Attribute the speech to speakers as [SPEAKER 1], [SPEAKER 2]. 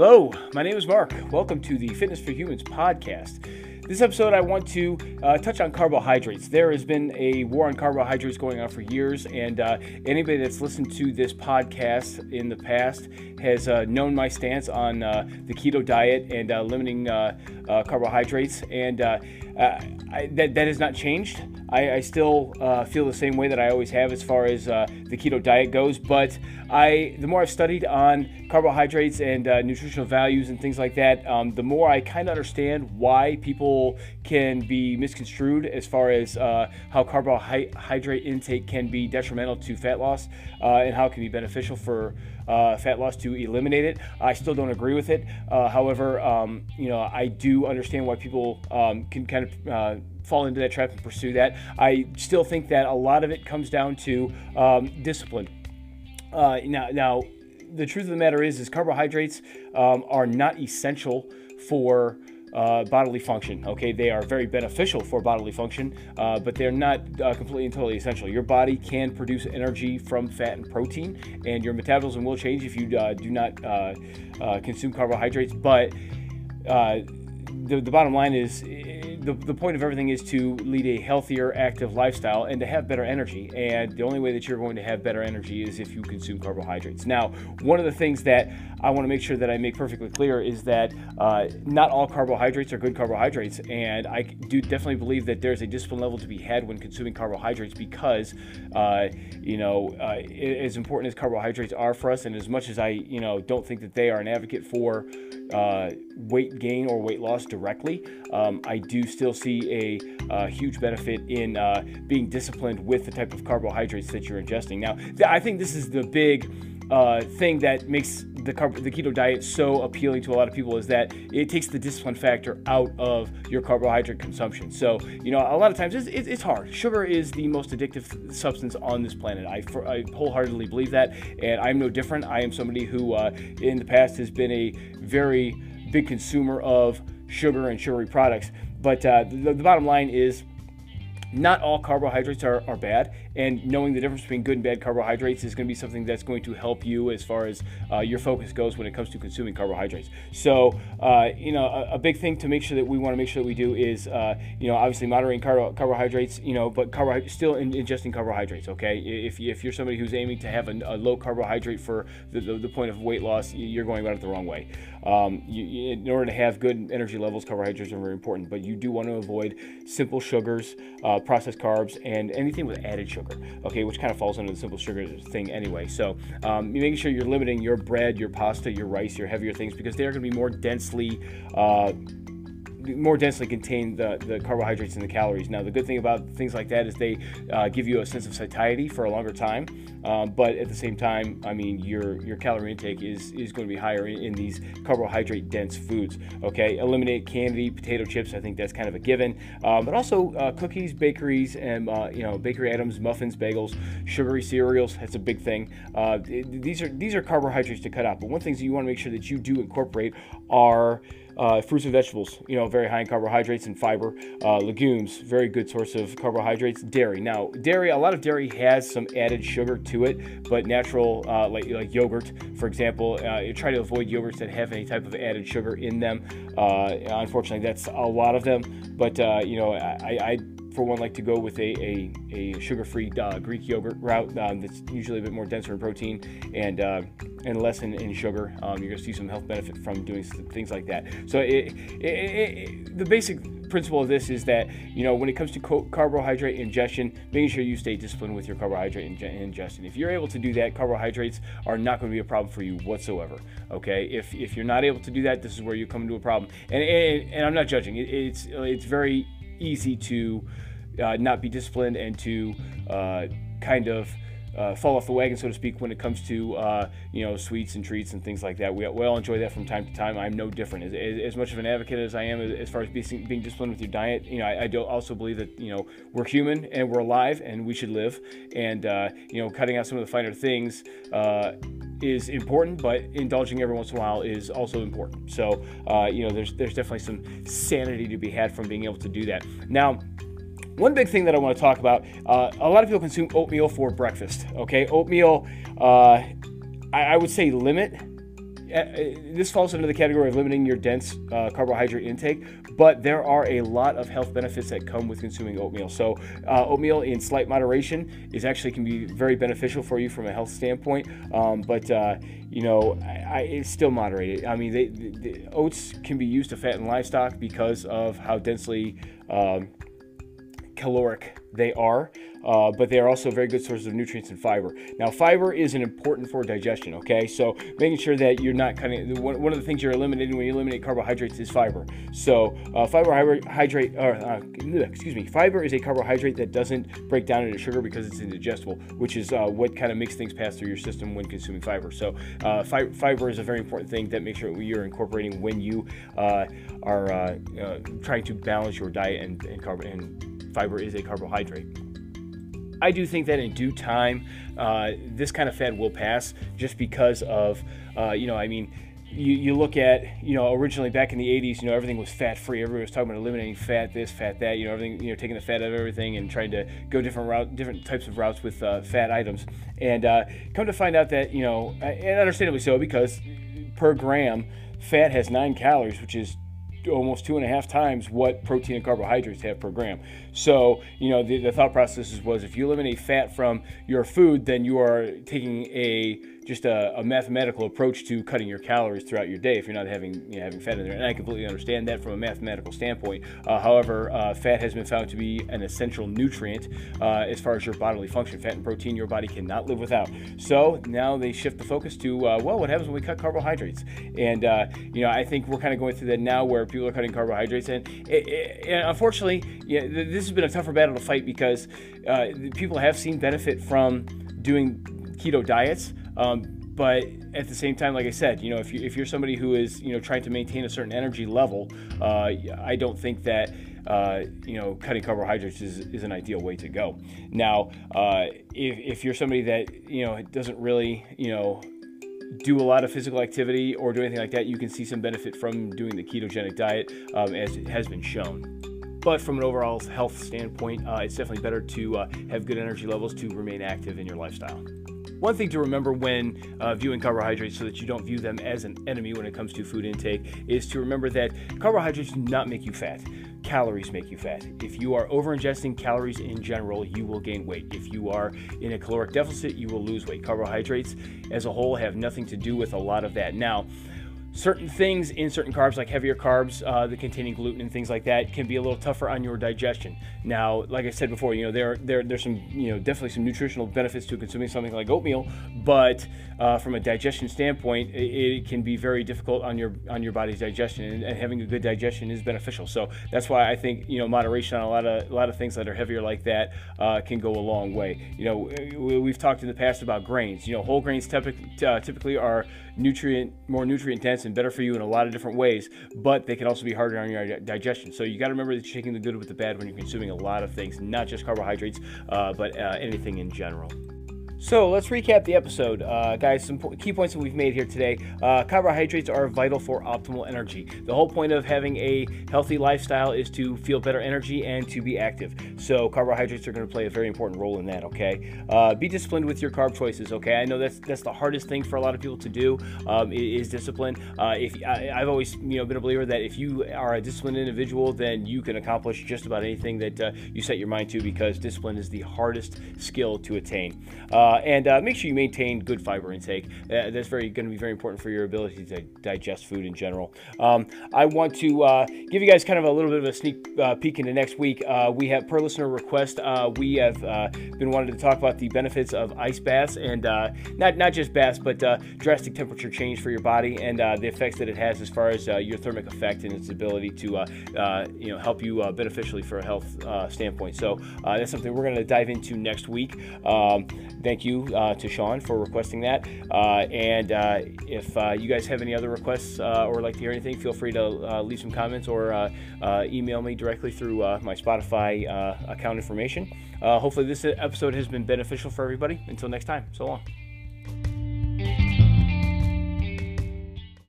[SPEAKER 1] Hello, my name is Mark. Welcome to the Fitness for Humans podcast. This episode, I want to uh, touch on carbohydrates. There has been a war on carbohydrates going on for years, and uh, anybody that's listened to this podcast in the past has uh, known my stance on uh, the keto diet and uh, limiting uh, carbohydrates, and I, that, that has not changed. I, I still feel the same way that I always have as far as the keto diet goes. But I, the more I've studied on carbohydrates and uh, nutritional values and things like that, um, the more I kind of understand why people can be misconstrued as far as uh, how carbohydrate intake can be detrimental to fat loss uh, and how it can be beneficial for uh, fat loss to eliminate it. I still don't agree with it. however, um, you know, I do understand why people um, can kind of fall into that trap and pursue that. I still think that a lot of it comes down to um, discipline. Uh, now, now, the truth of the matter is, is carbohydrates um, are not essential for uh, bodily function. Okay, they are very beneficial for bodily function, uh, but they're not uh, completely and totally essential. Your body can produce energy from fat and protein, and your metabolism will change if you uh, do not uh, uh, consume carbohydrates. But the, the bottom line is the, the point of everything is to lead a healthier, active lifestyle and to have better energy. And the only way that you're going to have better energy is if you consume carbohydrates. Now, one of the things that I want to make sure that I make perfectly clear is that uh, not all carbohydrates are good carbohydrates. And I do definitely believe that there's a discipline level to be had when consuming carbohydrates because, uh, you know, uh, as important as carbohydrates are for us, and as much as I, you know, don't think that they are an advocate for uh, weight gain or weight loss directly, um, I do still see a, a huge benefit in uh, being disciplined with the type of carbohydrates that you're ingesting. Now, th- I think this is the big uh, thing that makes the, carb- the keto diet so appealing to a lot of people is that it takes the discipline factor out of your carbohydrate consumption. So, you know, a lot of times it's, it's hard. Sugar is the most addictive substance on this planet. I, I wholeheartedly believe that, and I'm no different. I am somebody who, uh, in the past, has been a very big consumer of sugar and sugary products. But uh, the, the bottom line is, not all carbohydrates are, are bad, and knowing the difference between good and bad carbohydrates is going to be something that's going to help you as far as uh, your focus goes when it comes to consuming carbohydrates. So, uh, you know, a, a, big thing to make sure that we want to make sure that we do is, uh, you know, obviously moderating car- carbohydrates, you know, but still in, ingesting carbohydrates. Okay, if, if you're somebody who's aiming to have a, a low carbohydrate for the, the, the, point of weight loss, you're going about it the wrong way. Um, you, in order to have good energy levels, carbohydrates are very important, but you do want to avoid simple sugars. Uh, uh, processed carbs, and anything with added sugar, okay, which kind of falls under the simple sugar thing anyway. So um, making sure you're limiting your bread, your pasta, your rice, your heavier things because they are going to be more densely. Uh, more densely contain the, the carbohydrates and the calories. Now, the good thing about things like that is they uh, give you a sense of satiety for a longer time, um, but at the same time, I mean, your your calorie intake is is going to be higher in, in these carbohydrate dense foods. Okay, eliminate candy, potato chips. I think that's kind of a given, um, but also uh, cookies, bakeries, and uh, you know bakery items, muffins, bagels, sugary cereals. That's a big thing. Uh, these are these are carbohydrates to cut out. But one thing that you want to make sure that you do incorporate are uh, fruits and vegetables, you know, very high in carbohydrates and fiber. Uh, legumes, very good source of carbohydrates. Dairy. Now, dairy, a lot of dairy has some added sugar to it, but natural, uh, like, like yogurt, for example, uh, try to avoid yogurts that have any type of added sugar in them. Uh, unfortunately, that's a lot of them, but, uh, you know, I, I for one, like to go with a, a, a sugar-free uh, Greek yogurt route um, that's usually a bit more denser in protein and uh, and less in, in sugar. Um, you're going to see some health benefit from doing things like that. So it, it, it, the basic principle of this is that you know when it comes to co- carbohydrate ingestion, making sure you stay disciplined with your carbohydrate ingestion. If you're able to do that, carbohydrates are not going to be a problem for you whatsoever. Okay, if if you're not able to do that, this is where you come into a problem. And and, and I'm not judging. it's it's very easy to uh, not be disciplined and to uh, kind of uh, fall off the wagon, so to speak, when it comes to uh, you know sweets and treats and things like that. We, we all enjoy that from time to time. I'm no different. As, as, much of an advocate as I am as far as being, being disciplined with your diet, you know, I, I, also believe that you know we're human and we're alive and we should live. And you know, cutting out some of the finer things is important, but indulging every once in a while is also important. So uh, you know, there's there's definitely some sanity to be had from being able to do that. Now one big thing that I want to talk about uh, a lot of people consume oatmeal for breakfast. Okay, oatmeal, uh, I, I, would say limit this falls under the category of limiting your dense uh, carbohydrate intake, but there are a lot of health benefits that come with consuming oatmeal. So, uh, oatmeal in slight moderation is actually can be very beneficial for you from a health standpoint. Um, but uh, you know, I, I, it's still moderated. I mean, they, the, the oats can be used to fatten livestock because of how densely um, caloric they are uh, but they are also very good sources of nutrients and fiber. Now, fiber is an important for digestion, okay? So making sure that you're not cutting, one, one of the things you're eliminating when you eliminate carbohydrates is fiber. So uh, hydrate, or, uh, excuse me, fiber is a carbohydrate that doesn't break down into sugar because it's indigestible, which is uh, what kind of makes things pass through your system when consuming fiber. So uh, fi- fiber is a very important thing that makes sure you're incorporating when you uh, are trying to balance your diet and, and, and fiber is a carbohydrate. I do think that in due time, uh, this kind of fad will pass just because of, uh, you know, I mean, you, you look at, you know, originally back in the 80s, you know, everything was fat free. Everybody was talking about eliminating fat, this, fat, that, you know, everything, you know, taking the fat out of everything and trying to go different route, different types of routes with uh, fat items. And uh, come to find out that, you know, and understandably so, because per gram, fat has nine calories, which is almost two and a half times what protein and carbohydrates have per gram. So, you know, the, the thought process was if you eliminate fat from your food, then you are taking a just a, a, mathematical approach to cutting your calories throughout your day if you're not having you know, having fat in there. And I completely understand that from a mathematical standpoint. Uh, however, uh, fat has been found to be an essential nutrient uh, as far as your bodily function. Fat and protein your body cannot live without. So now they shift the focus to uh, well, what happens when we cut carbohydrates? And uh, you know, I think we're kind of going through that now where people are cutting carbohydrates, and, it, it, and unfortunately, yeah, this has been a tougher battle to fight because uh, people have seen benefit from doing keto diets. Um, but at the same time, like I said, you know, if, you, if you're somebody who is, you know, trying to maintain a certain energy level, uh, I don't think that, uh, you know, cutting carbohydrates is, is an ideal way to go. Now, uh, if, if you're somebody that, you know, it doesn't really, you know, do a lot of physical activity or do anything like that, you can see some benefit from doing the ketogenic diet, um, as it has been shown. But from an overall health standpoint, uh, it's definitely better to uh, have good energy levels to remain active in your lifestyle. One thing to remember when uh, viewing carbohydrates so that you don't view them as an enemy when it comes to food intake is to remember that carbohydrates do not make you fat. Calories make you fat. If you are over ingesting calories in general, you will gain weight. If you are in a caloric deficit, you will lose weight. Carbohydrates as a whole have nothing to do with a lot of that. Now, certain things in certain carbs, like heavier carbs uh, that containing gluten and things like that, can be a little tougher on your digestion. Now, like I said before, you know there there there's some you know definitely some nutritional benefits to consuming something like oatmeal, but uh, from a digestion standpoint, it, it, can be very difficult on your on your body's digestion, and, and, having a good digestion is beneficial. So that's why I think you know moderation on a lot of a lot of things that are heavier like that uh, can go a long way. You know, we've talked in the past about grains. You know, whole grains typically uh, typically are nutrient more nutrient dense and better for you in a lot of different ways, but they can also be harder on your digestion. So you got to remember that you're taking the good with the bad when you're consuming a lot of things, not just carbohydrates, uh, but uh, anything in general. So let's recap the episode, uh, guys. Some key points that we've made here today. Uh, carbohydrates are vital for optimal energy. The whole point of having a healthy lifestyle is to feel better energy and to be active. So carbohydrates are going to play a very important role in that. Okay, uh, be disciplined with your carb choices. Okay, I know that's that's the hardest thing for a lot of people to do um, is discipline. Uh, if I, have always you know been a believer that if you are a disciplined individual, then you can accomplish just about anything that uh, you set your mind to because discipline is the hardest skill to attain. Uh, and uh, make sure you maintain good fiber intake. Uh, that's very going to be very important for your ability to digest food in general. Um, I want to uh, give you guys kind of a little bit of a sneak uh, peek into next week. Uh, we have per listener request. we have been wanting to talk about the benefits of ice baths and not not just baths, but drastic temperature change for your body and the effects that it has as far as your thermic effect and its ability to you know help you beneficially for a health standpoint. So that's something we're going to dive into next week. Um, thank thank you uh, to Sean for requesting that. Uh, and uh, if uh, you guys have any other requests uh, or like to hear anything, feel free to uh, leave some comments or email me directly through my Spotify account information. hopefully, this episode has been beneficial for everybody. Until next time, so long.